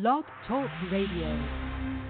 Blog Talk Radio.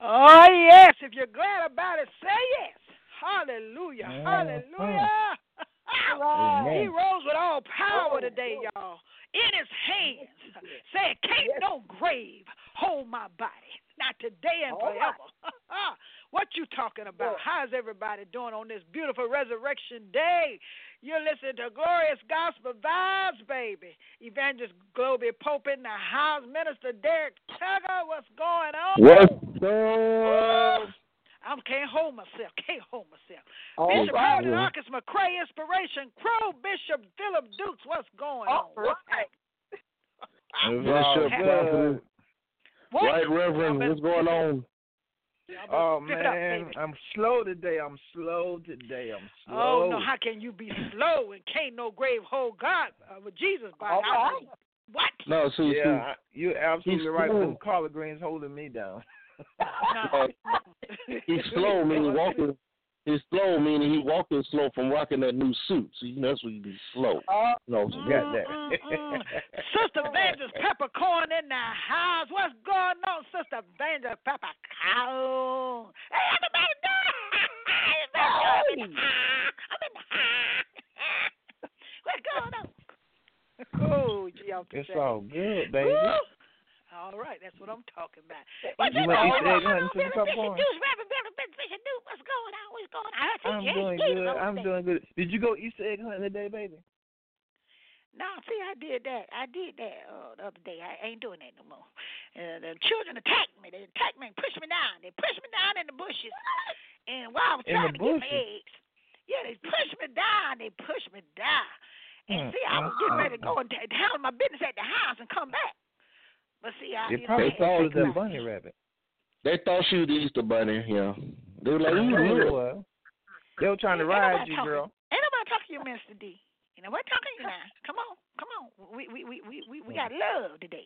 Oh, yes. If you're glad about it, say yes. Hallelujah. Mhm. Hallelujah. Amen. he rose with all power today, y'all. In his hands. Say, can't no grave hold my body. Not today and forever. what you talking about? How's everybody doing on this beautiful resurrection day? You're listening to Glorious Gospel Vibes, baby. Evangelist Globee Pope in the house. Minister Derrick Tuggle, what's going on? What's Woo! up? I can't hold myself. Can't hold myself. All Bishop right. Howard Marcus McCray, Inspiration Crow, Bishop Phillip Dukes, what's going on? What's Bishop, all good. What? Right, Reverend, what's going on? Better- Oh better flip it up, man. I'm slow today. I'm slow today. I'm slow. Oh no! How can you be slow and can't no grave hold God uh, with Jesus by All how- right. What? No, see, Yeah, I- you're absolutely He's right. slow. Collard greens holding me down. No. he's slow, meaning walking. He's slow, meaning he walking slow from rocking that new suit. So you know that's what you be slow. No, so Got that. Mm, mm, mm. Sister Evangelist Peppercorn in the house. What's going on, Sister Evangelist Peppercorn? Hey, everybody doing? I'm in the house. What's going on? Oh, I'm It's all good, baby. Woo! All right, that's what I'm talking about. What You you went doing? Easter egg What's hunting to the going on, Bishop popcorn? Deuce, Reverend Bishop Bishop Deuce? What's going on? What's going on? I you. doing good. I'm there. doing good. Did you go Easter egg hunting today, baby? No, see, I did that. I did that uh, the other day. I ain't doing that no more. And the children attacked me. They attacked me and pushed me down. They pushed me down in the bushes. And while I was In trying the to get my bushes? eggs, yeah, they pushed me down. They pushed me down. And Mm, see, I was getting ready to go and t- handle my business at the house and come back. But see, I, They you know, probably I had to thought it was think that about it. bunny rabbit. They thought she was the Easter Bunny. Yeah, they were like, I know it "Ooh, was. They were trying to Ain't ride you, talking. girl. Ain't nobody talking to you, Mr. D. You know, we're talking to you now. Come on, come on. We we we we we, we got love today.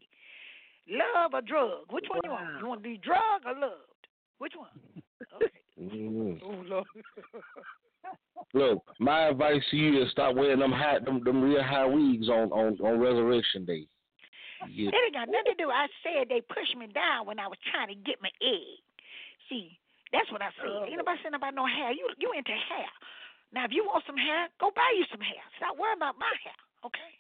Love or drug? Which one you want? You want to be drug or loved? Which one? Okay. Mm. Oh Lord. Look, my advice to you is stop wearing them high, them, them real high wigs on on on Resurrection Day. Yeah. It ain't got nothing to do. I said they pushed me down when I was trying to get my egg. See, that's what I said. Ain't nobody saying about no hair. You you into hair. Now, if you want some hair, go buy you some hair. Stop worrying about my hair, okay?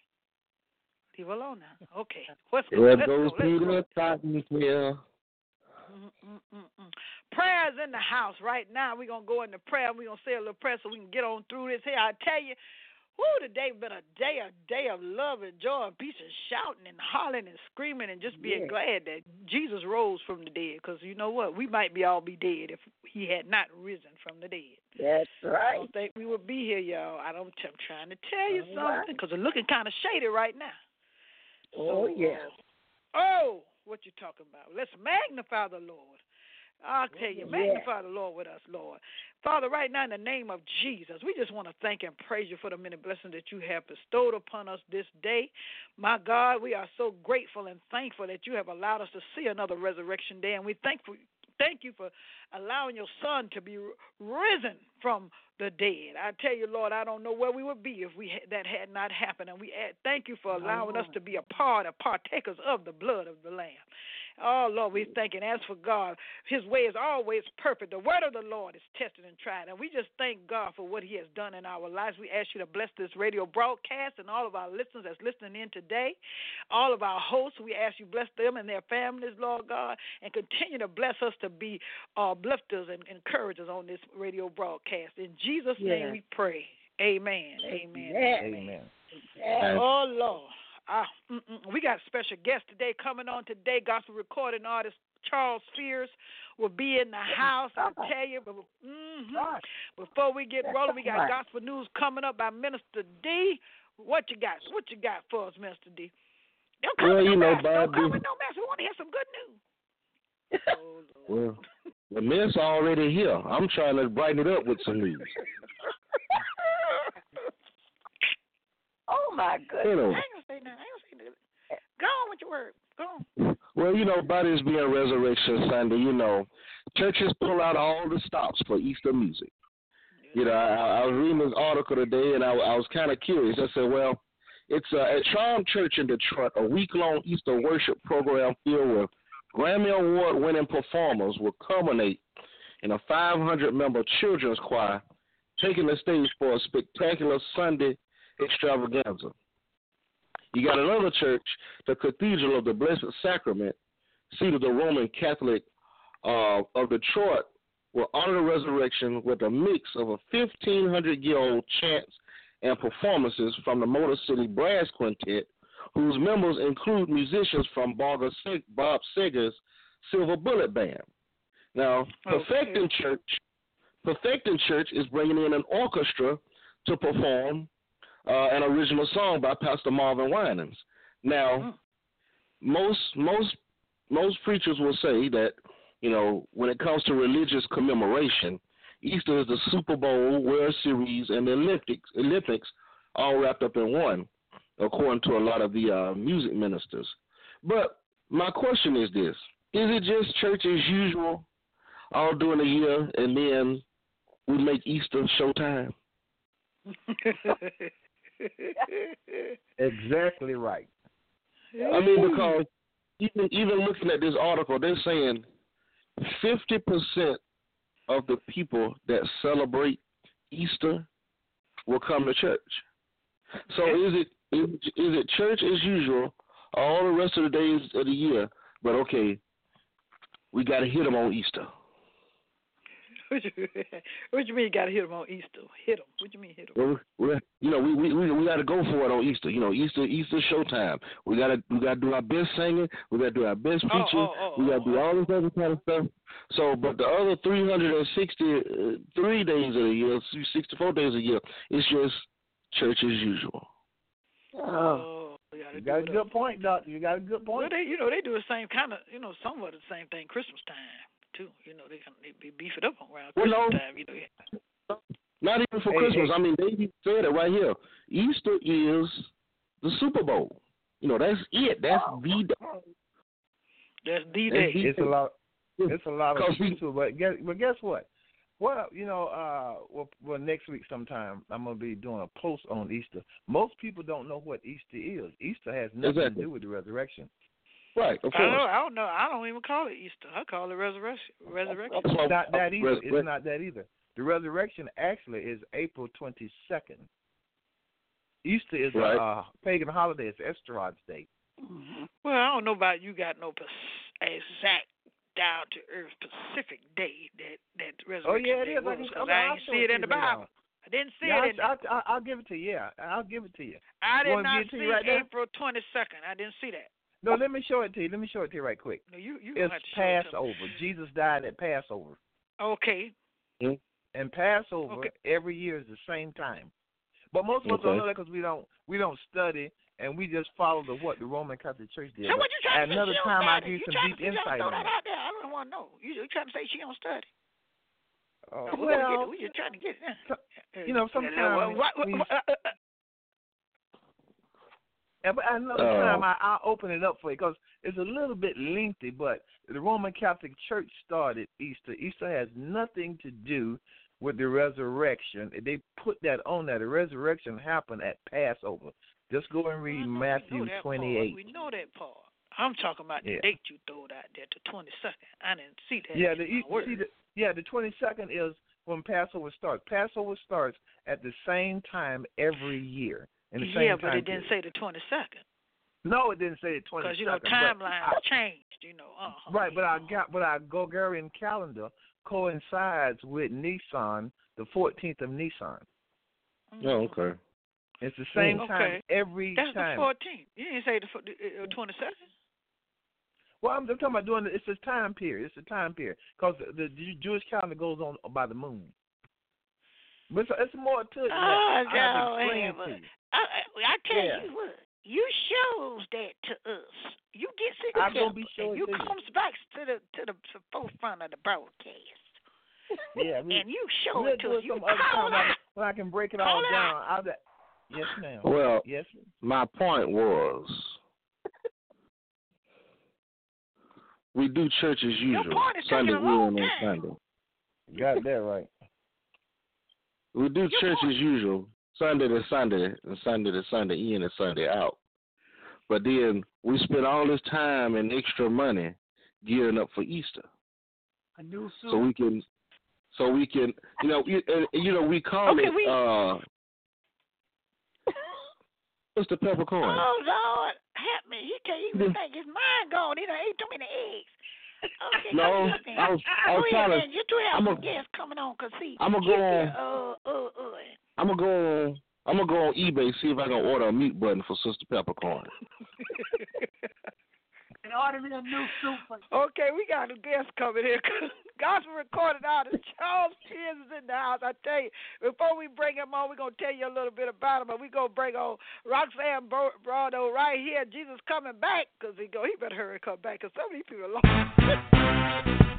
Leave it alone now. Okay. Go. There Let's goes go. Let's go. Peter Cottontail. Mm-mm-mm-mm. Prayers in the house right now. We're going to go into prayer. We're going to say a little prayer so we can get on through this. Here, I tell you, whoo, today been a day, a day of love and joy and peace and shouting and hollering and screaming and just being glad that Jesus rose from the dead. Because you know what? We might be all be dead if he had not risen from the dead. That's right. I don't think we would be here, y'all. I don't. I'm trying to tell you All right. something because it's looking kind of shady right now. Oh, So, yeah. Oh, what you talking about? Let's magnify the Lord. I'll tell you, Yeah. magnify the Lord with us, Lord. Father, right now in the name of Jesus, we just want to thank and praise you for the many blessings that you have bestowed upon us this day. My God, we are so grateful and thankful that you have allowed us to see another resurrection day, and we thank for thank you for allowing your son to be risen from the dead. I tell you, Lord, I don't know where we would be if we had, that had not happened. And we add, thank you for allowing us to be a part of partakers of the blood of the Lamb. Oh, Lord, we thank and as for God, His way is always perfect. The word of the Lord is tested and tried. And we just thank God for what He has done in our lives. We ask you to bless this radio broadcast and all of our listeners that's listening in today. All of our hosts, we ask you bless them and their families, Lord God, and continue to bless us to be uh, uplifters and encouragers on this radio broadcast. In Jesus' name we pray. Amen. Amen. Yes. Amen. Yes. Oh Lord, ah, we got a special guest today coming on today. Gospel recording artist Charles Fears will be in the house. I tell you, but mhm. before we get rolling, we got gospel news coming up by Minister D. What you got? What you got for us, Minister D? Don't come Well, with no you know, mess. Don't Bob, come we- with no mess. We want to hear some good news. Oh, Well, the mess already here. I'm trying to brighten it up with some news. Oh, my You goodness. know, I ain't gonna say nothing. I ain't gonna say nothing. Go on with your word. Go on. well, you know, this being Resurrection Sunday, you know, churches pull out all the stops for Easter music. You know, I, I was reading this article today, and I, I was kind of curious. I said, well, It's uh, at Charm Church in Detroit, a week-long Easter worship program filled with Grammy Award-winning performers will culminate in a 500-member children's choir taking the stage for a spectacular Sunday extravaganza. You got another church, the Cathedral of the Blessed Sacrament, seat of the Roman Catholic uh, of Detroit, will honor the resurrection with a mix of a 1,500 year old chants and performances from the Motor City Brass Quintet, whose members include musicians from Bob Seger's Silver Bullet Band. Now, Perfecting okay. Church, Perfecting Church is bringing in an orchestra to perform uh, an original song by Pastor Marvin Winans. Now, mm. most most most preachers will say that you know when it comes to religious commemoration, Easter is the Super Bowl, World Series, and the Olympics Olympics all wrapped up in one, according to a lot of the uh, music ministers. But my question is this: Is it just church as usual all during the year, and then we make Easter showtime? exactly right. I mean, because even even looking at this article, they're saying fifty percent of the people that celebrate Easter will come to church. So is it is, is it church as usual all the rest of the days of the year? But okay, we got to hit them on Easter. What you, what you mean? You got to hit them on Easter? Hit them? What you mean hit them? Well, you know, we we we, we got to go for it on Easter. You know, Easter Easter showtime. We got to we got to do our best singing. We got to do our best oh, preaching. Oh, oh, oh, we got to do oh. all this other kind of stuff. So, but the other 363 uh, days of the year, 64 days a year, it's just church as usual. Oh. oh you got a good point, Doctor. You got a good point. Well, they, you know, they do the same kind of, you know, somewhat the same thing Christmas time too. You know, they can they be beef it up around Christmas well, no, time. You know, not even for hey, Christmas. Hey. I mean, they said it right here. Easter is the Super Bowl. You know, that's it. That's the day. That's the day. It's a lot. It's a lot of people, but guess, but guess what? Well, you know, uh, well, well, next week sometime I'm gonna be doing a post on Easter. Most people don't know what Easter is. Easter has nothing exactly. to do with the resurrection. Right, of course. I don't, I don't know. I don't even call it Easter. I call it resurrection. Resurrection. It's not that either. It's not that either. The resurrection actually is April twenty second. Easter is right. a uh, pagan holiday. It's Esdras Day. Mm-hmm. Well, I don't know about you. Got no exact down to earth specific day that that resurrection oh, yeah, it day is. was. I, can, I didn't see it in the Bible. I didn't see yeah, it. In I, I, I'll give it to you. Yeah, I'll give it to you. I did not see right April twenty second. I didn't see that. No, let me show it to you. Let me show it to you right quick. No, you you it's Passover. It Jesus died at Passover. Okay. Mm-hmm. And Passover okay. every year is the same time. But most of us okay. don't know that because we don't we don't study and we just follow the what the Roman Catholic Church did. So what you trying At to another say time, I will give you some deep to, insight on that it. out there. I don't want to know. You, you trying to say she don't study? Uh, no, well, we just trying to get. Uh, you know, sometimes. Uh, what, what, we, what, yeah, but another Uh, time I, I'll open it up for you because it's a little bit lengthy. But the Roman Catholic Church started Easter. Easter has nothing to do with the resurrection. They put that on there. The resurrection happened at Passover. Just go and read I know, Matthew we know that 28. Part. We know that part. I'm talking about the Yeah. date you throwed out there, the 22nd. I didn't see that. Yeah, the my see the, yeah, the 22nd is when Passover starts. Passover starts at the same time every year. In the yeah, but it didn't period. say the 22nd. No, it didn't say the 22nd. Because, you know, but timelines I- changed, you know. Uh-huh. Right, but I got but our Gregorian calendar coincides with Nissan, the 14th of Nisan. Mhm. Oh, okay. It's the same Okay. time every That's time. the 14th. You didn't say the fo- uh, 22nd? Well, I'm, I'm talking about doing it's a time period. It's a time period because the, the Jewish calendar goes on by the moon. But it's, it's more to it. than that. Oh, I no, explain yeah, it but- to you. I, I, I tell Yeah. you what, you shows that to us. You get it I'm gonna be showing and you to you. comes back to the to the to forefront of the broadcast, Yeah, we, and you show it to us. You call time when I, out. when I can break it Call all it down. out. I'll, yes, ma'am. Well, yes. Ma'am. my point was we do church as Your usual. point is Sunday taking a long on Sunday. Got that right. We do Your church as usual. Sunday to Sunday and Sunday to Sunday in and Sunday out. But then we spend all this time and extra money gearing up for Easter, A new suit. so we can, so we can, you know, you, you know, we call Okay, it we- uh, what's the peppercorn? Oh Lord, help me! He can't even think. His mind gone. He done ate too many eggs. Okay, No, come here, man. I was- I was trying to-. You two have I'm some guests coming on, cause see, I'ma go on- Uh, uh, uh. I'm gonna go on. I'm gonna go on eBay see if I can order a mute button for Sister Peppercorn. And order me a new suit Okay, we got a guest coming here. Gospel recorded artist Charles Fears is in the house. I tell you, before we bring him on, we're gonna tell you a little bit about him, but we're gonna bring on Roxanne Bro- right here. Jesus coming back, cause he go. He better hurry come back, cause some of these people are lost.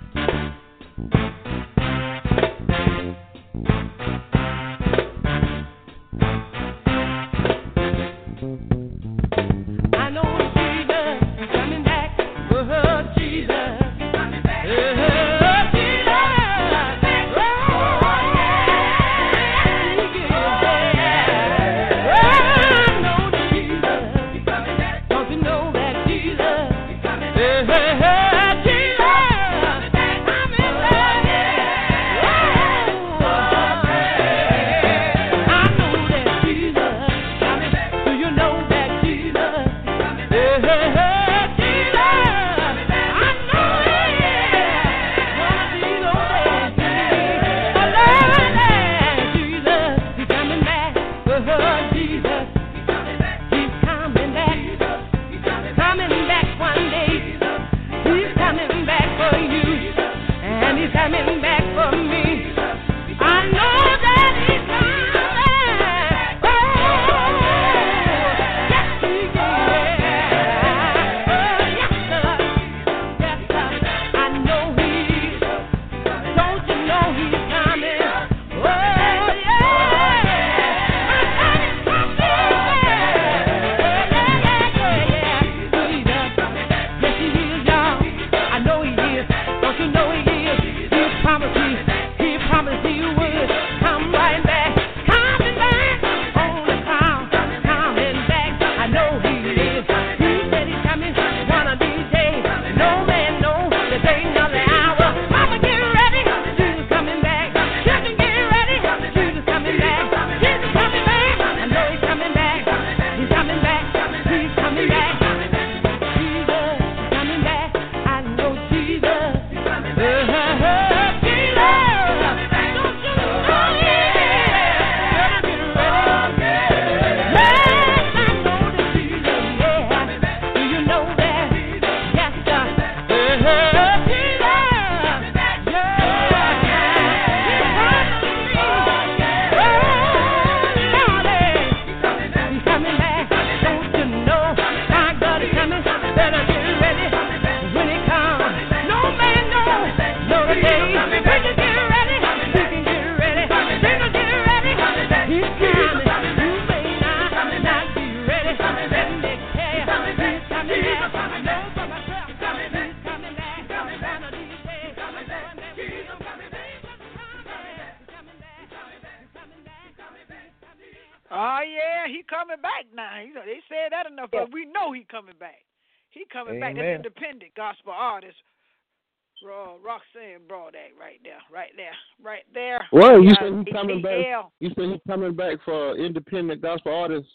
Roxanne Broadak right there, right there, right there. Well, you Yeah, said he's coming back. You said he's coming back for independent gospel artists.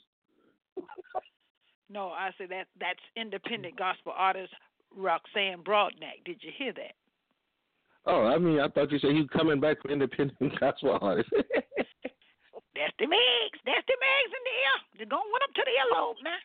No, I said that that's independent gospel artist Roxanne Broadneck. Did you hear that? Oh, I mean, I thought you said he's coming back for independent gospel artists. That's the mix. That's the mix in the ear. They're going up to the earlobe now.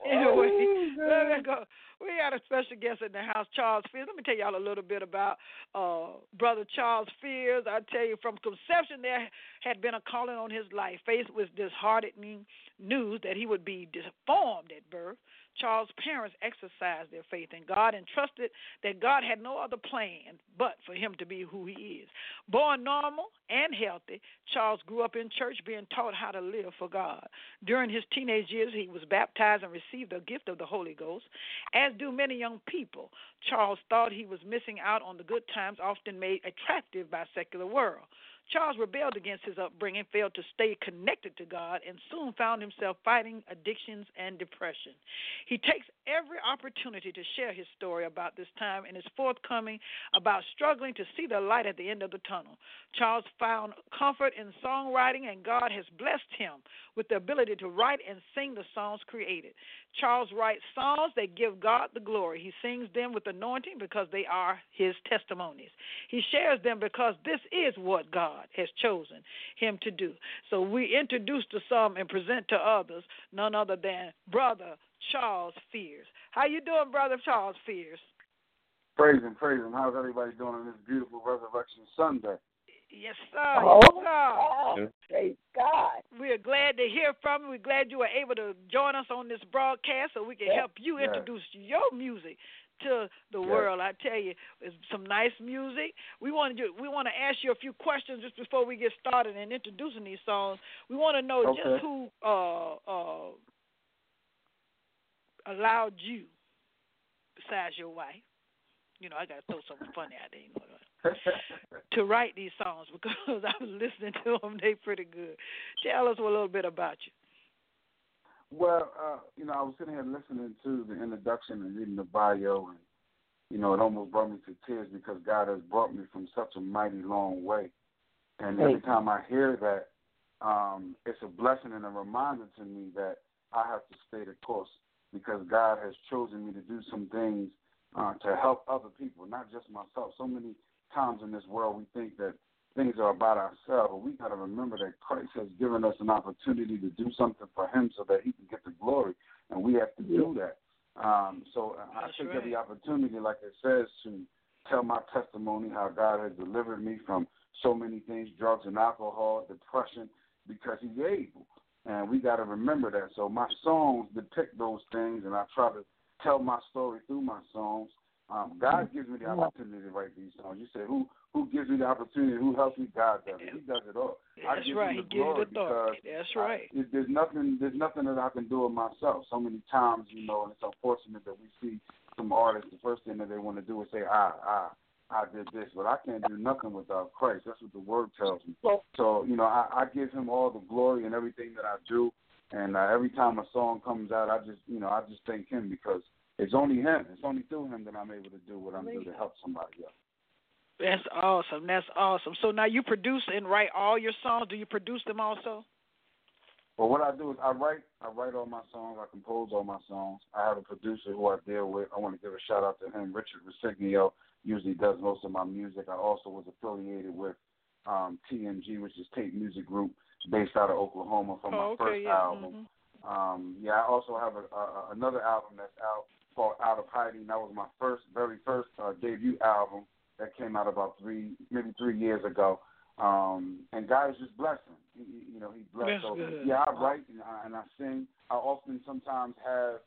anyway, let me go. We got a special guest in the house, Charles Fears. Let me tell y'all a little bit about uh, Brother Charles Fears. I tell you, from conception, there had been a calling on his life. Faced with disheartening news that he would be deformed at birth, Charles' parents exercised their faith in God and trusted that God had no other plan but for him to be who he is. Born normal and healthy, Charles grew up in church being taught how to live for God. During his teenage years, he was baptized and received the gift of the Holy Ghost. As do many young people, Charles thought he was missing out on the good times often made attractive by secular world. Charles rebelled against his upbringing, failed to stay connected to God, and soon found himself fighting addictions and depression. He takes every opportunity to share his story about this time and is forthcoming about struggling to see the light at the end of the tunnel. Charles found comfort in songwriting, and God has blessed him with the ability to write and sing the songs created. Charles writes songs that give God the glory. He sings them with anointing because they are his testimonies. He shares them because this is what God has chosen him to do. So we introduce to some and present to others none other than brother Charles Fears. How you doing, brother Charles Fears? Praise him, praise him. How's everybody doing on this beautiful Resurrection Sunday? Yes, sir. Oh, yes, sir. oh, praise God. We are glad to hear from you. We're glad you were able to join us on this broadcast so we can Yes, help you yes. introduce your music to the Yes. world. I tell you, it's some nice music. We want to we want to ask you a few questions just before we get started in introducing these songs. We want to know Okay. just who uh uh allowed you, besides your wife. You know, I got to throw something funny out there. You know, to write these songs because I was listening to them. They pretty good. Tell us a little bit about you. Well, uh, you know, I was sitting here listening to the introduction and reading the bio, and you know, it almost brought me to tears because God has brought me from such a mighty long way. And every time I hear that, um, it's a blessing and a reminder to me that I have to stay the course because God has chosen me to do some things uh, to help other people, not just myself. So many times in this world we think that things are about ourselves, but we got to remember that Christ has given us an opportunity to do something for Him so that He can get the glory, and we have to do that. Um, so I That's take right. every opportunity, like it says, to tell my testimony how God has delivered me from so many things, drugs and alcohol, depression, because He's able. And we got to remember that. So my songs depict those things, and I try to tell my story through my songs. Um, God gives me the opportunity to write these songs. You say, who who gives me the opportunity? Who helps me? God does it. He does it all. I That's give right. him He the gives you the authority. That's right. I, it- there's nothing. There's nothing that I can do it myself. So many times, you know, and it's unfortunate that we see some artists. The first thing that they want to do is say, "I, I, I did this," but I can't do nothing without Christ. That's what the Word tells me. So, you know, I, I give Him all the glory and everything that I do. And uh, every time a song comes out, I just, you know, I just thank Him because it's only Him. It's only through Him that I'm able to do what I'm doing to help somebody else. That's awesome. That's awesome. So now you produce and write all your songs. Do you produce them also? Well, what I do is I write, I write all my songs, I compose all my songs. I have a producer who I deal with. I want to give a shout out to him, Richard Resignio. Usually does most of my music. I also was affiliated with um, TMG, which is Tape Music Group, based out of Oklahoma for my oh, okay. first yeah. album. mhm. Um, yeah, I also have a, a, another album that's out called Out of Hiding. That was my first, very first uh, debut album that came out about three, maybe three years ago. Um, and God is just blessing. He, you know, He blessed. That's so good. yeah, I write and I, and I sing. I often sometimes have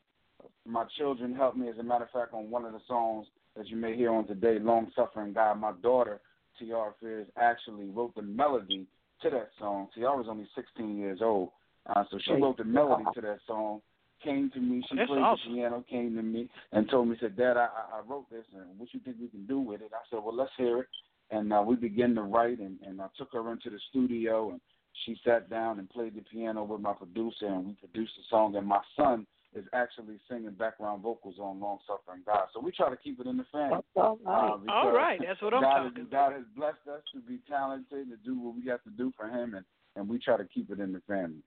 my children help me. As a matter of fact, on one of the songs that you may hear on today, "Long Suffering God," my daughter Tiara Fears actually wrote the melody to that song. Tiara was only 16 years old, uh, so she wrote the melody to that song. Came to me, she That's played awesome. the piano. Came to me and told me, said, "Dad, I, I I wrote this, and what you think we can do with it?" I said, "Well, let's hear it." And uh, we began to write, and, and I took her into the studio, and she sat down and played the piano with my producer, and we produced the song. And my son is actually singing background vocals on "Long Suffering God." So we try to keep it in the family. That's all right. Uh, All because right. That's what I'm God talking has, about. God has blessed us to be talented to do what we have to do for Him, and and we try to keep it in the family.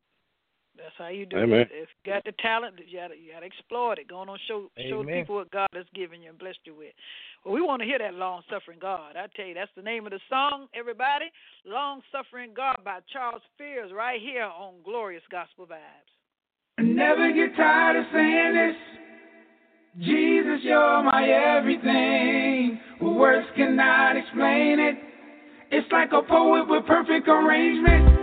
That's how you do Amen. it. If you got the talent, you gotta you gotta exploit it. Go on, and show show the people what God has given you and blessed you with. Well, we want to hear that long suffering God. I tell you, that's the name of the song, everybody. Long suffering God by Charles Fears, right here on Glorious Gospel Vibes. I never get tired of saying this. Jesus, you're my everything. Words cannot explain it. It's like a poet with perfect arrangement.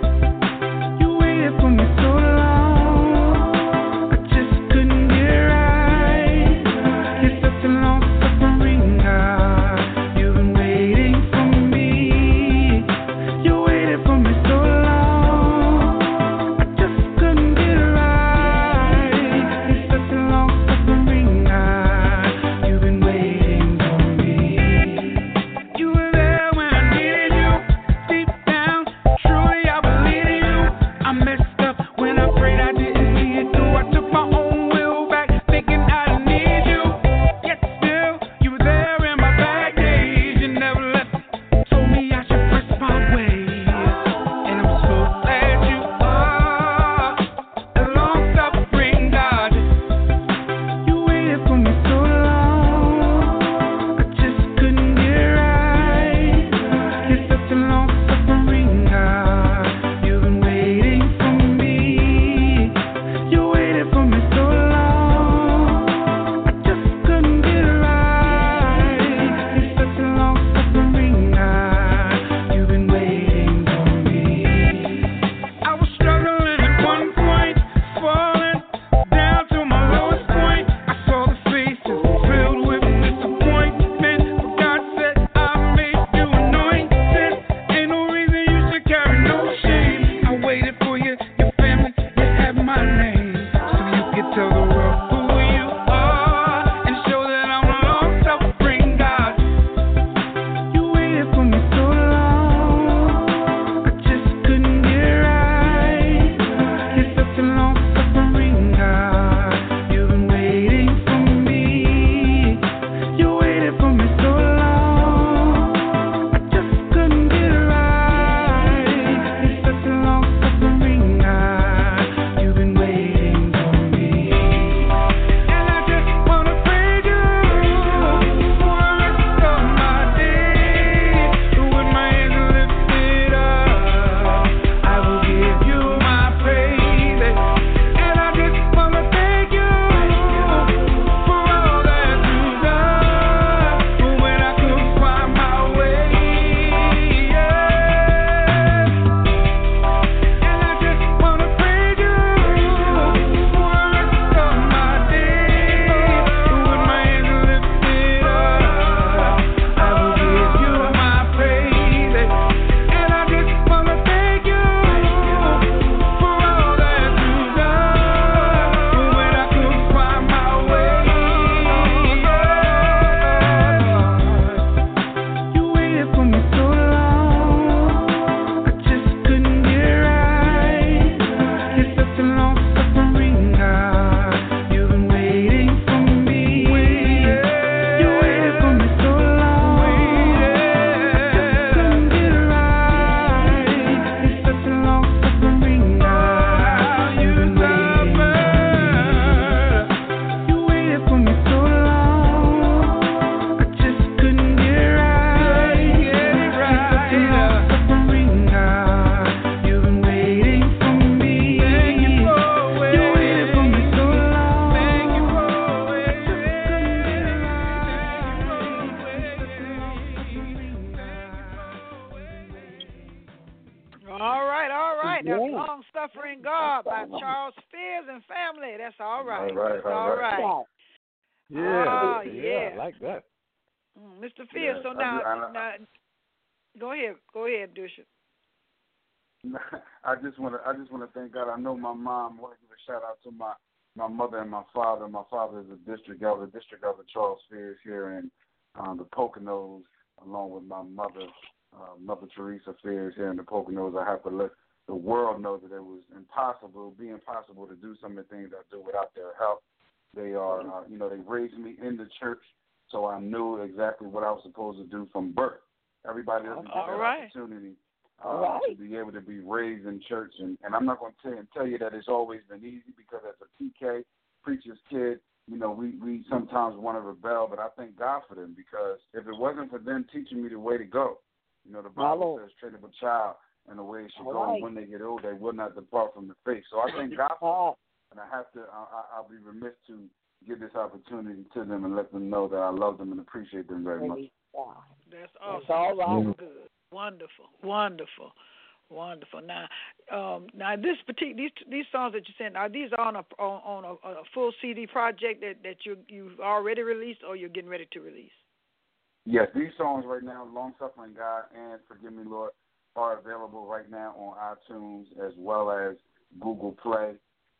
Go ahead, go ahead, Dusha. I just want to I just want to thank God. I know my mom. Want to give a shout out to my my mother and my father. My father is a district elder, district elder Charles Fears here in um, the Poconos, along with my mother, uh, Mother Teresa Fears here in the Poconos. I have to let the world know that it was impossible, it would be impossible to do some of the things I do without their help. They are, uh, you know, they raised me in the church, so I knew exactly what I was supposed to do from birth. Everybody doesn't get that right. opportunity uh, All right. to be able to be raised in church. And, and I'm not going to tell, tell you that it's always been easy because as a PK, preacher's kid, you know, we, we sometimes want to rebel, but I thank God for them because if it wasn't for them teaching me the way to go, you know, the My Bible Lord. says, train up a child in the way it should All go, right. and when they get old, they will not depart from the faith. So I thank God for Ah, and I have to. I, I- I'll be remiss to give this opportunity to them and let them know that I love them and appreciate them very much. Praise God. That's That's awesome. all right. That's good. Wonderful, wonderful, wonderful. Now, um, now this particular these these songs that you sent are these on a on, on a, a full CD project that that you you've already released or you're getting ready to release? Yes, these songs right now, Long Suffering God and Forgive Me Lord, are available right now on iTunes as well as Google Play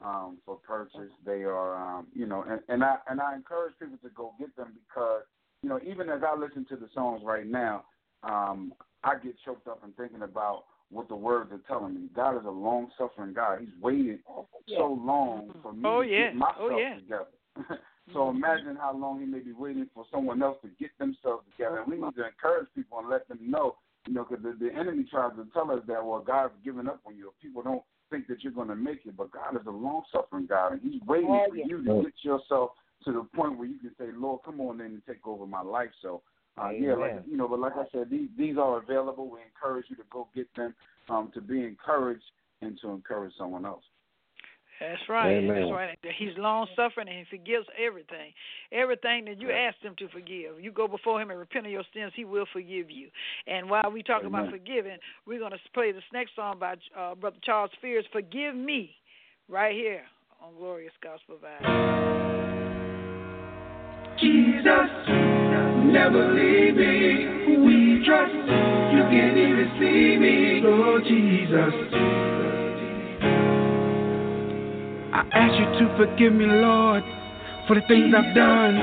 um, for purchase. They are, um, you know, and, and I and I encourage people to go get them because, you know, even as I listen to the songs right now, um, I get choked up and thinking about what the words are telling me. God is a long suffering God. He's waited so long for me Oh, to yeah. get myself Oh, yeah. together. so imagine how long he may be waiting for someone else to get themselves together. And we need to encourage people and let them know, you know, because the, the enemy tries to tell us that, well, God's given up on you. People don't think that you're going to make it, but God is a long suffering God, and He's waiting Oh, for you to get yourself to the point where you can say, Lord, come on in and take over my life. So, uh, yeah, like you know, but like I said, these these are available. We encourage you to go get them, um, to be encouraged and to encourage someone else. That's right. Amen. That's right. He's long suffering and he forgives everything. Everything that you ask him to forgive. You go before him and repent of your sins, he will forgive you. And while we talk about forgiving, we're going to play this next song by uh, Brother Charles Fears, Forgive Me, right here on Glorious Gospel Vibe. Jesus, never leave me. We trust you can even see me. Lord Jesus. I ask you to forgive me, Lord, for the things I've done.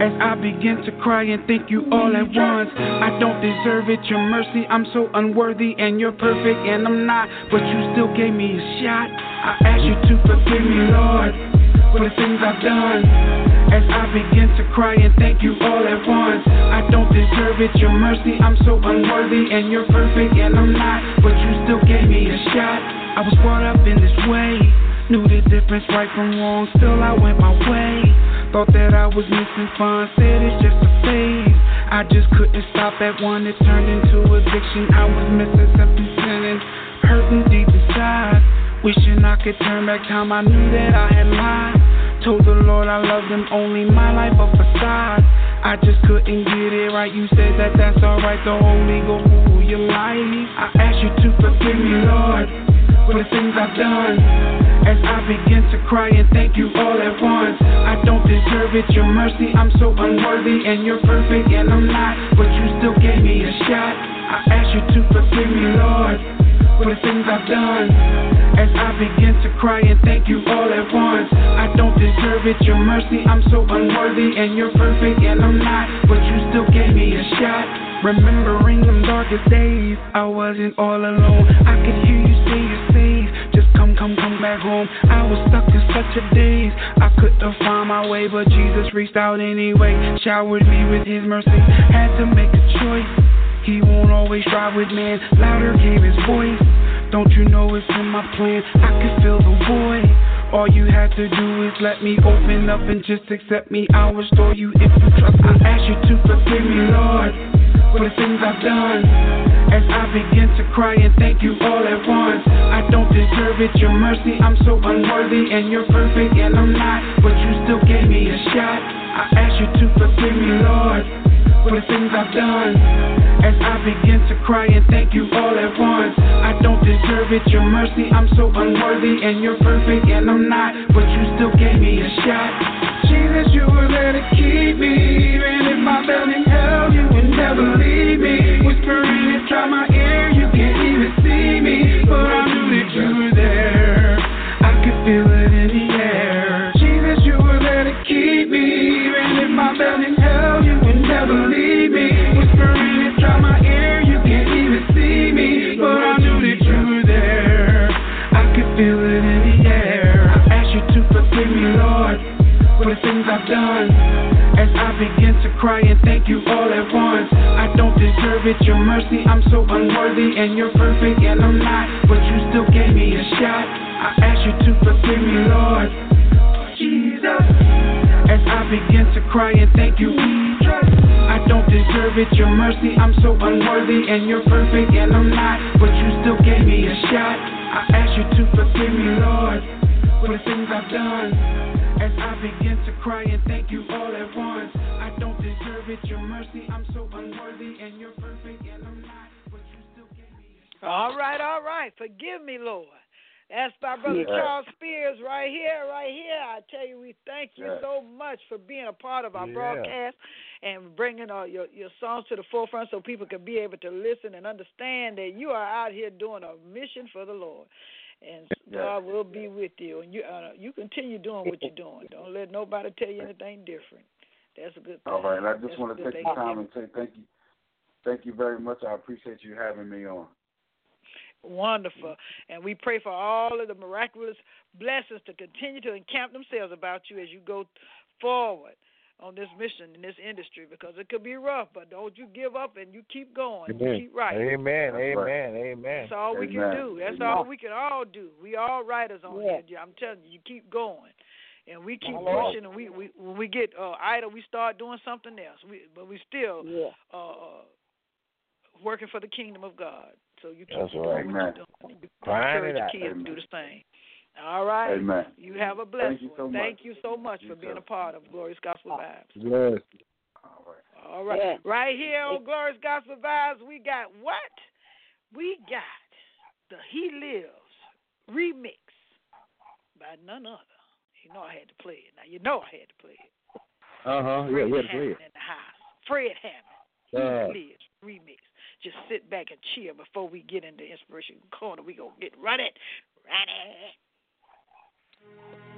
As I begin to cry and thank you all at once. I don't deserve it, your mercy. I'm so unworthy, and you're perfect, and I'm not. But you still gave me a shot. I ask you to forgive me, Lord, for the things I've done. As I begin to cry and thank you all at once. I don't deserve it, your mercy. I'm so unworthy, and you're perfect, and I'm not. But you still gave me a shot. I was brought up in this way. Knew the difference right from wrong, still I went my way. Thought that I was missing fun, said it's just a phase. I just couldn't stop at one, it turned into addiction. I was missing something sinning, hurting deep inside. Wishing I could turn back time, I knew that I had lied. Told the Lord I loved him, only my life a facade. I just couldn't get it right. You said that that's alright, the Holy Ghost rule your life. I ask you to forgive me, Lord, for the things I've done. As I begin to cry and thank you all at once. I don't deserve it, your mercy. I'm so unworthy, and you're perfect, and I'm not. But you still gave me a shot. I ask you to forgive me, Lord, for the things I've done. As I begin to cry and thank you all at once. I don't deserve it, your mercy. I'm so unworthy, and you're perfect, and I'm not. But you still gave me a shot. Remembering them darkest days, I wasn't all alone. I could hear you say you're safe. Just come, come, come back home. I was stuck in such a daze. I couldn't find my way, but Jesus reached out anyway. Showered me with His mercy. Had to make a choice. He won't always drive with man. Louder came His voice. Don't you know it's in my plan? I can feel the void. All you had to do is let me open up and just accept me. I'll restore you if you trust. I ask you to forgive me, Lord, for the things I've done. As I begin to cry and thank you all at once. I don't deserve it, your mercy. I'm so unworthy, and you're perfect, and I'm not. But you still gave me a shot. I ask you to forgive me, Lord, for the things I've done. As I begin to cry and thank you all at once. I don't deserve it, your mercy, I'm so unworthy, and you're perfect, and I'm not, but you still gave me a shot. Jesus, you were there to out here doing a mission for the Lord. And God will be with you, and you uh, you continue doing what you're doing. Don't let nobody tell you anything different. That's a good thing. All right, and I just a want to take the time and say thank you. Thank you very much. I appreciate you having me on. Wonderful. And we pray for all of the miraculous blessings to continue to encamp themselves about you as you go forward on this mission in this industry because it could be rough, but don't you give up and you keep going. You keep writing. Amen. That's right. Amen. Amen. That's all we can do. That's Amen. all we can all do. We all writers on Yeah. here. I'm telling you, you keep going. And we keep All right. pushing, and we, we when we get uh, idle, we start doing something else. We, but we still Yeah. uh, working for the kingdom of God. So you keep That's doing right. what Amen. you're doing. You Grind encourage it your kids to do the same. All right. Amen. You have a blessed Thank you one. so much. Thank you so much You for being a part of Glorious Gospel Vibes. Yes. All right. All right. Yeah. Right here on Glorious Gospel Vibes, we got what? We got the He Lives remix by none other. You know I had to play it. Now you know I had to play it. Uh huh. Yeah, Fred yeah, Hammond yeah. in the house. Fred Hammond. He Yeah. Lives remix. Just sit back and chill before we get into inspiration corner. We gonna get right at right at. Thank you.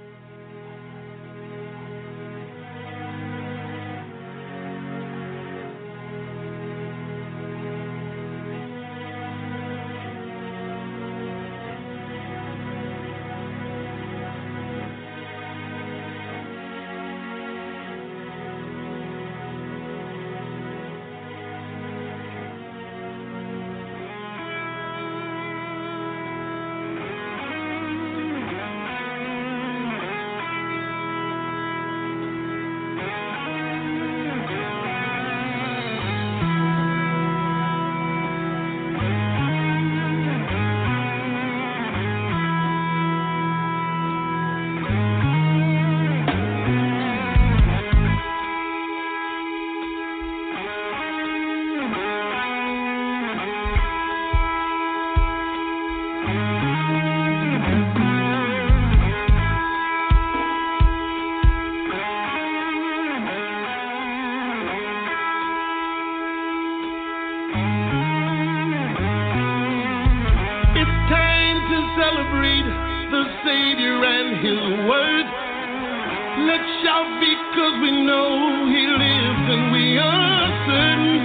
Let's shout because we know He lives and we are certain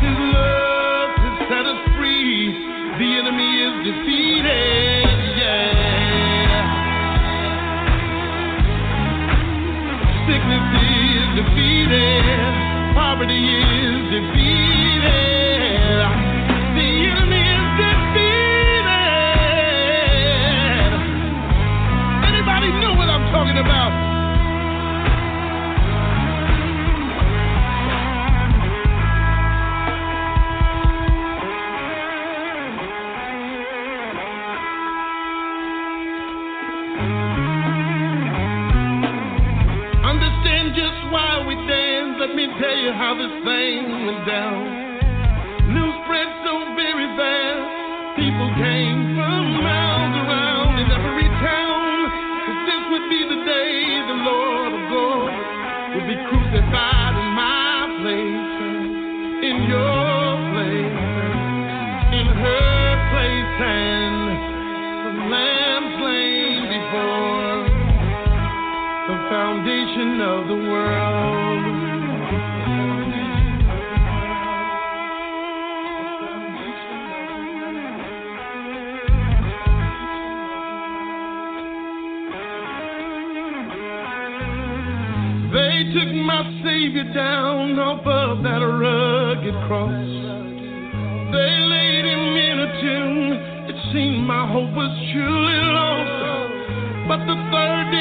His love has set us free. The enemy is defeated. Yeah. Sickness is defeated. Poverty is defeated.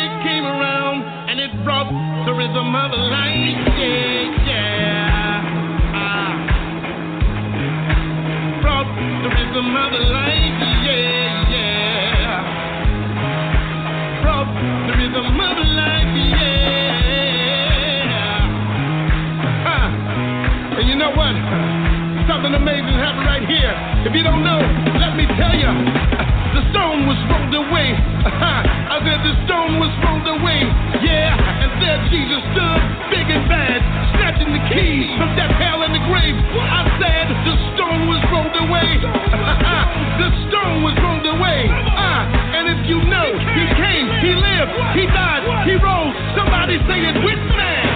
Day came around and it brought the rhythm of life. Yeah, yeah. Ah. Brought the rhythm of life. Yeah, yeah. Brought the rhythm of life. Yeah. Ah. And you know what? Something amazing happened right here. If you don't know, let me tell you. The stone was rolled away. I said the stone was rolled away. Yeah, and there Jesus stood, big and bad, snatching the keys from death, hell, and the grave. I said the stone was rolled away. the stone was rolled away. Ah, and if you know, he came, he lived, he died, he rose. Somebody say it with me.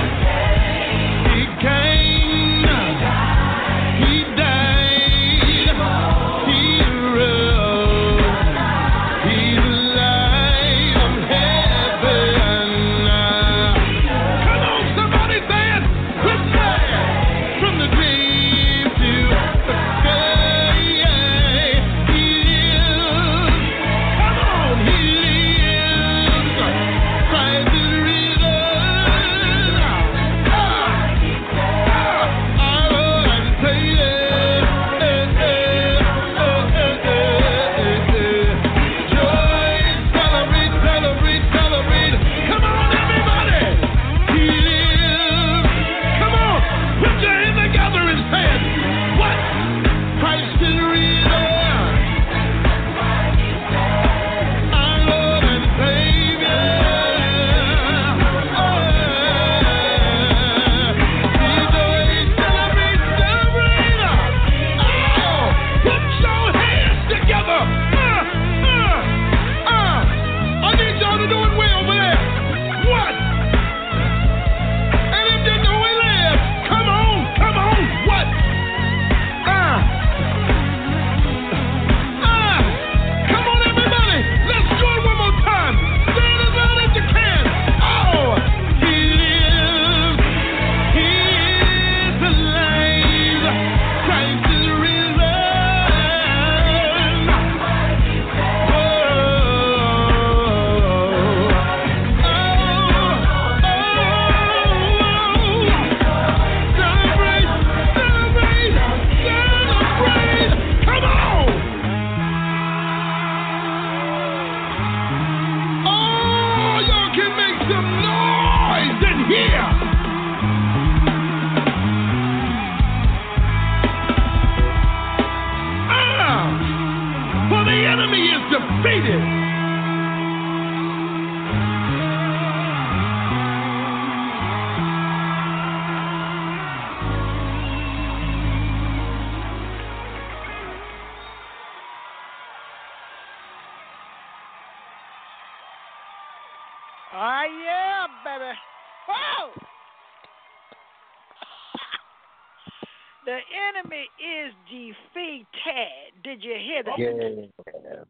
Did you hear that?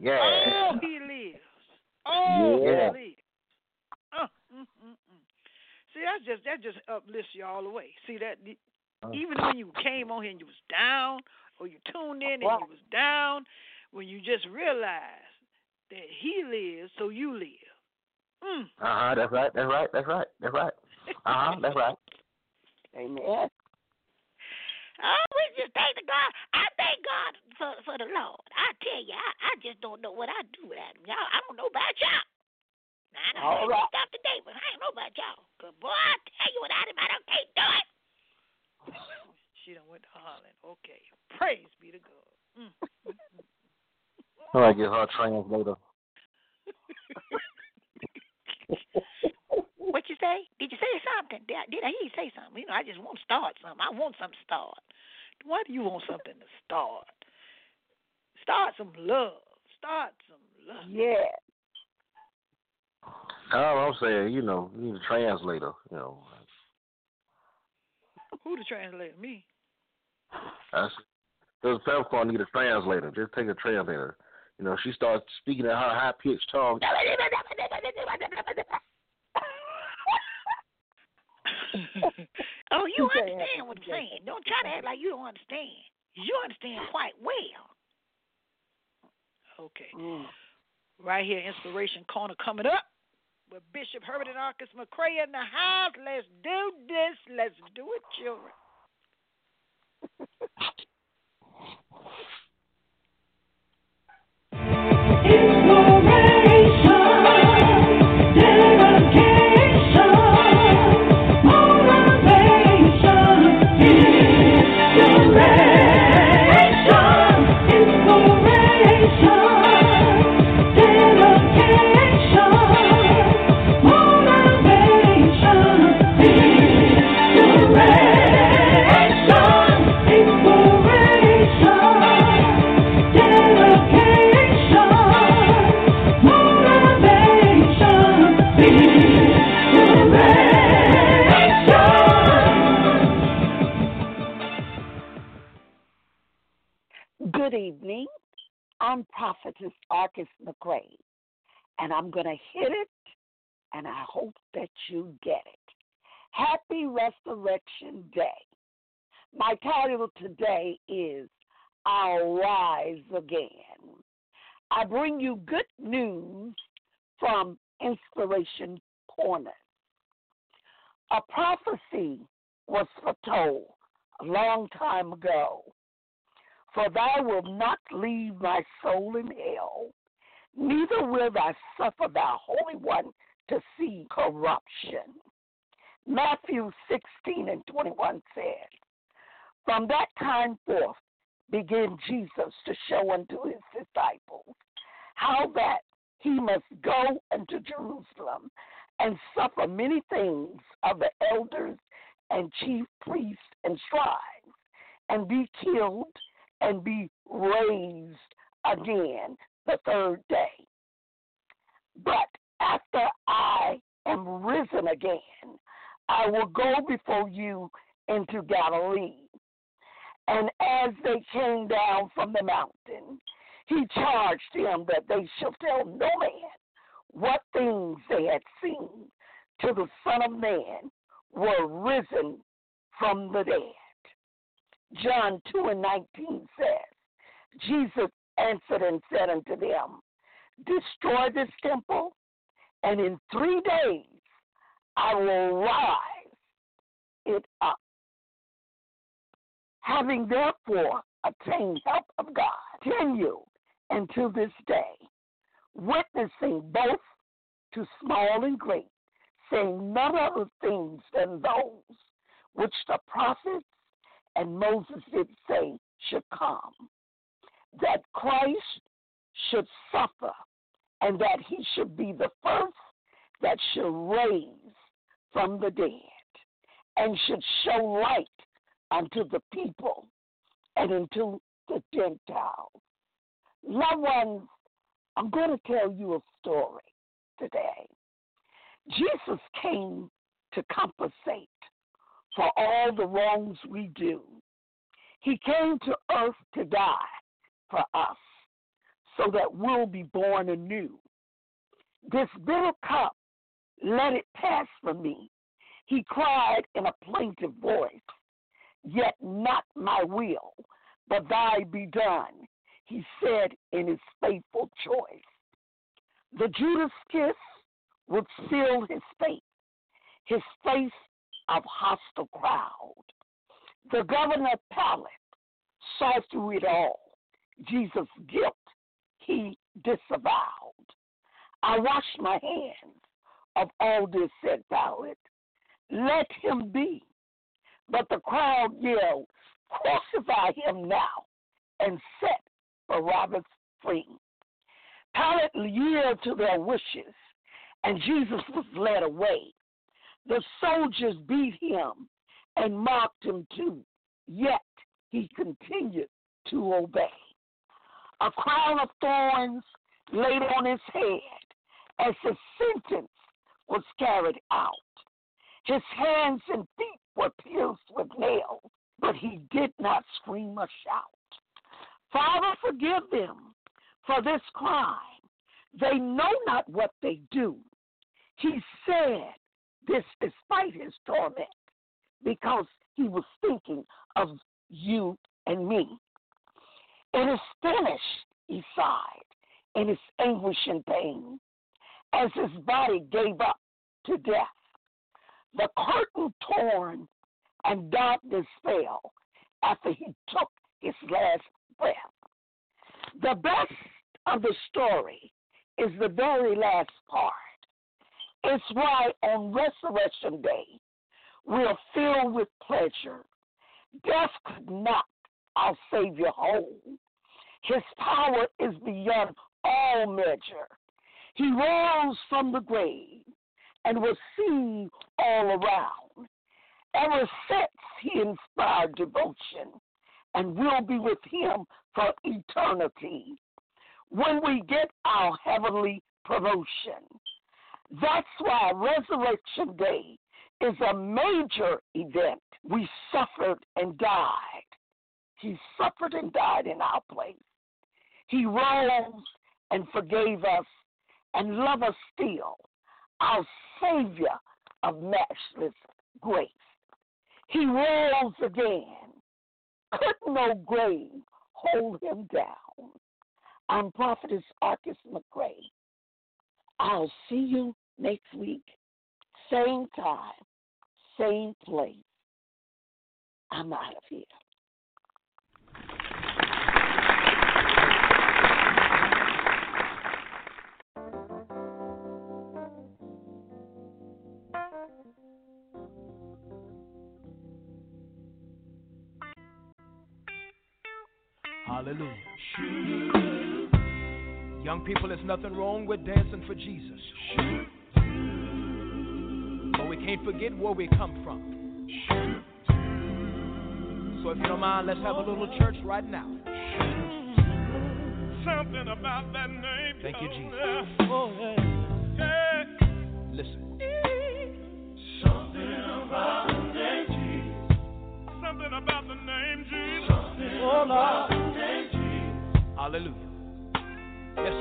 Yeah. Yeah. Oh, he lives. Oh, Yeah. he lives. Uh, mm, mm, mm. See, that's just that just uplifts you all the way. See that even when you came on here and you was down, or you tuned in and you was down, when you just realized that he lives, so you live. Mm. Uh huh. That's right. That's right. That's right. That's right. Uh huh. That's right. Amen. Oh, we just thank the God. I thank God for for the Lord. I tell you, I, I just don't know what I do without him. Y'all, I don't know about y'all. Now, I don't All know right. stuff today, but I don't know about y'all. Cause boy, I tell you, without him, I don't can't do it. She done went to Holland. Okay. Praise be to God. Mm. mm, mm, mm. I get her translator. What you say? Did you say something? Did I, did I hear you say something? You know, I just want to start something. I want something to start. Why do you want something to start? Start some love. Start some love. Yeah. All I'm saying, you know, you need a translator. You know, Who the translator? Me. that's there's peppercorn need a translator. Just take a translator. You know, she starts speaking in her high pitched tone. oh, you You understand what I'm saying. Don't try to act like you don't understand. You understand quite well. Okay. Mm. Right here, Inspiration Corner coming up with Bishop Herbert and Marcus McCray in the house. Let's do this. Let's do it, children. Good and I'm going to hit it, and I hope that you get it. Happy Resurrection Day. My title today is I'll Rise Again. I bring you good news from Inspiration Corner. A prophecy was foretold a long time ago for thou wilt not leave my soul in hell, neither will thou suffer thy Holy One to see corruption. Matthew 16 and 21 says, From that time forth began Jesus to show unto his disciples how that he must go unto Jerusalem and suffer many things of the elders and chief priests and scribes, and be killed and be raised again the third day. But after I am risen again, I will go before you into Galilee. And as they came down from the mountain, he charged them that they should tell no man what things they had seen till the Son of Man were risen from the dead. John 2 and 19 says, Jesus answered and said unto them, Destroy this temple, and in three days I will rise it up. Having therefore obtained help of God, continue until this day, witnessing both to small and great, saying none other things than those which the prophets and Moses did say should come, that Christ should suffer, and that he should be the first that should raise from the dead, and should show light unto the people and unto the Gentiles. Loved ones, I'm going to tell you a story today. Jesus came to compensate for all the wrongs we do. He came to earth to die for us so that we'll be born anew. This bitter cup, let it pass from me. He cried in a plaintive voice, Yet not my will, but thy be done, he said in his faithful choice. The Judas kiss would seal his fate, his face of hostile crowd. The governor Pilate saw through it all. Jesus' guilt he disavowed. I wash my hands of all this, said Pilate. Let him be. But the crowd yelled, Crucify him now and set Barabbas free. Pilate yielded to their wishes, and Jesus was led away. The soldiers beat him and mocked him too, yet he continued to obey. A crown of thorns laid on his head as his sentence was carried out. His hands and feet were pierced with nails, but he did not scream or shout. Father, forgive them for this crime. They know not what they do. He said this despite his torment. because he was thinking of you and me. It is finished, he sighed in his anguish and pain as his body gave up to death. The curtain torn and darkness fell after he took his last breath. The best of the story is the very last part. It's why on Resurrection Day, we're filled with pleasure. Death could not our Savior whole. His power is beyond all measure. He rose from the grave and was seen all around. Ever since he inspired devotion and will be with him for eternity when we get our heavenly promotion. That's why Resurrection Day is a major event. We suffered and died. He suffered and died in our place. He rose and forgave us and love us still, our Savior of matchless grace. He rose again. Could no grave hold him down? I'm Prophetess Arkes McCray. I'll see you next week, same time, same place. I'm out of here. Young people, there's nothing wrong with dancing for Jesus. But we can't forget where we come from. So if you don't mind, let's have a little church right now. Something about that name. Thank you, Jesus. Oh, yeah. Listen. Something about the name Jesus. Something about the name Jesus. Something Oh, about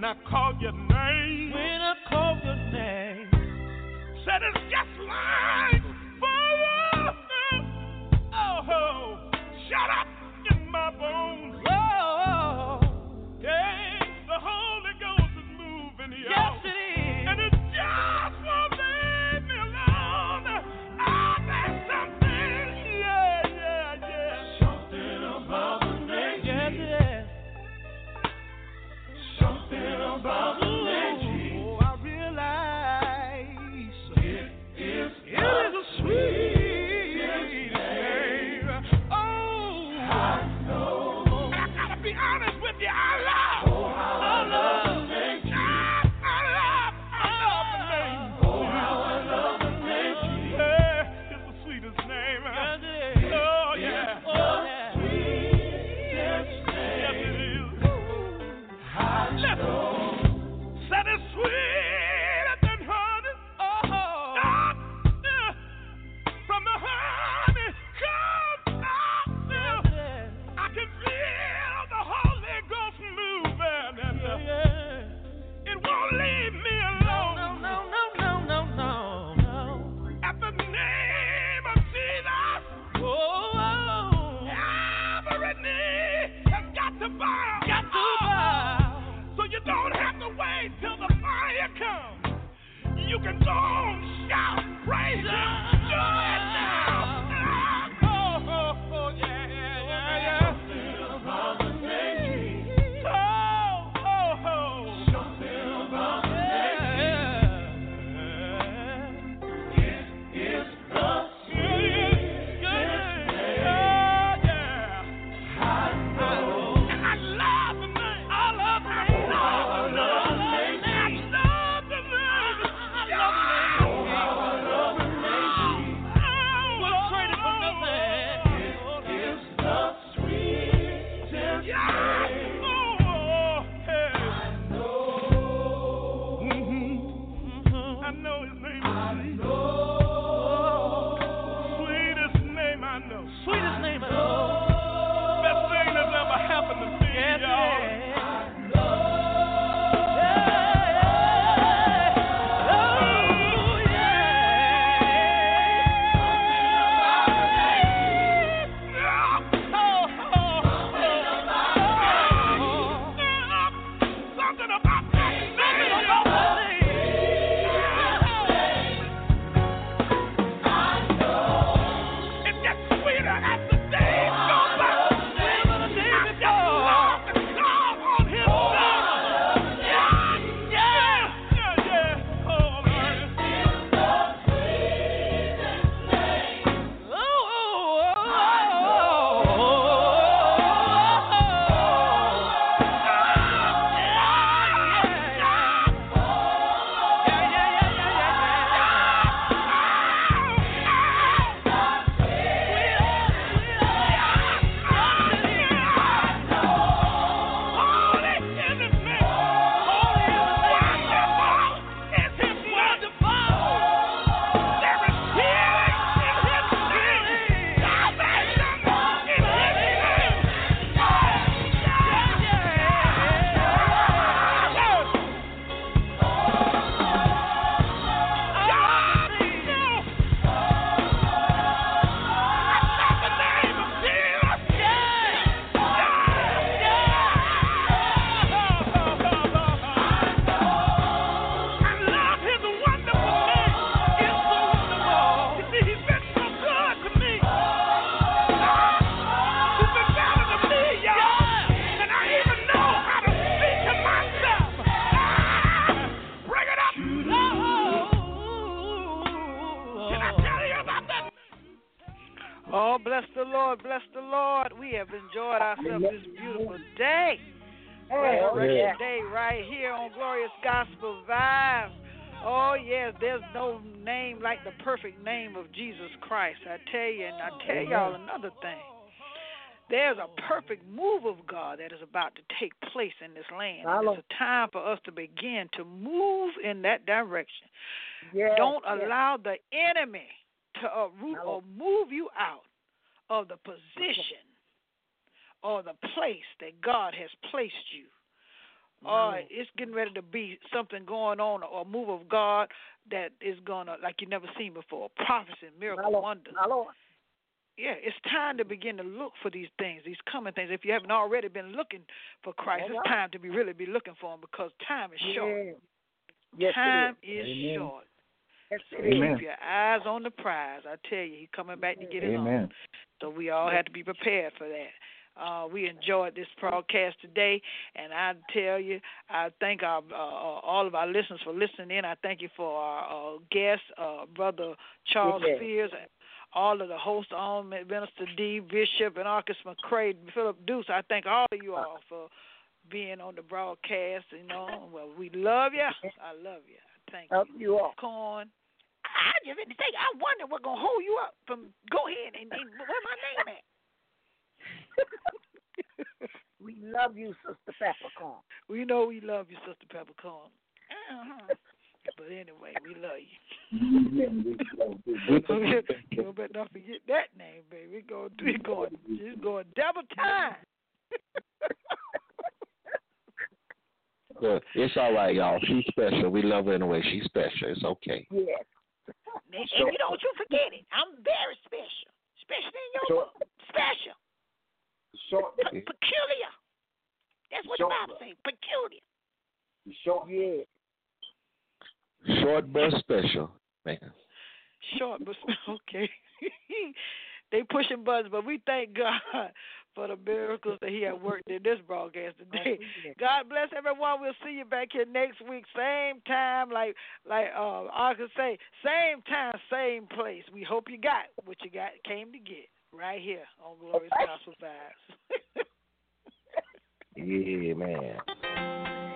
when I call your name. When I call your name. Said it's just like Oh, bless the Lord, bless the Lord. We have enjoyed ourselves this beautiful day. Resurrection. Day right here on Glorious Gospel Vibes. Oh, yes, there's no name like the perfect name of Jesus Christ. I tell you, and I tell y'all another thing. There's a perfect move of God that is about to take place in this land. And it's a time for us to begin to move in that direction. Yes, Don't yes. allow the enemy to uproot or move you out of the position or the place that God has placed you. Uh, or it's getting ready to be something going on or a move of God that is gonna like you never seen before. Prophecy, miracle, wonders. Yeah, it's time to begin to look for these things, these coming things. If you haven't already been looking for Christ, it's time to be really be looking for Him because time is short. Yes. Yes, time is. is short. Yes, So it is. keep your eyes on the prize. I tell you, He's coming back to get it on. Amen. So we all have to be prepared for that. Uh, we enjoyed this broadcast today, and I tell you, I thank our uh, uh, all of our listeners for listening in. I thank you for our uh, guest, uh, brother Charles Yes. Fears, and all of the hosts on Minister D Bishop and Marcus McCray, Phillip Dukes. I thank all of you all for being on the broadcast. You know, well, we love you. I love you. Thank you. Love you all. Corn. I just didn't think. I wonder what's gonna hold you up from go ahead and, and where my name at? We love you, Sister Peppercorn. We know we love you, Sister Peppercorn. Uh-huh. But anyway, we love you. you better not forget that name, baby. We going, we going, it's going double time. But it's all right, y'all. She's special. We love her anyway. She's special. It's okay. Yes. And, and you don't you forget it. I'm very special, special in your book. Special, Short, Pe- peculiar. That's what the Bible says. Peculiar. short, Yeah. Short but special, man. Short, but okay. they pushing buttons, but we thank God for the miracles that He had worked in this broadcast today. God bless everyone. We'll see you back here next week, same time, like like uh, I could say, same time, same place. We hope you got what you got came to get right here on Glorious Gospel Vibes. Yeah, man.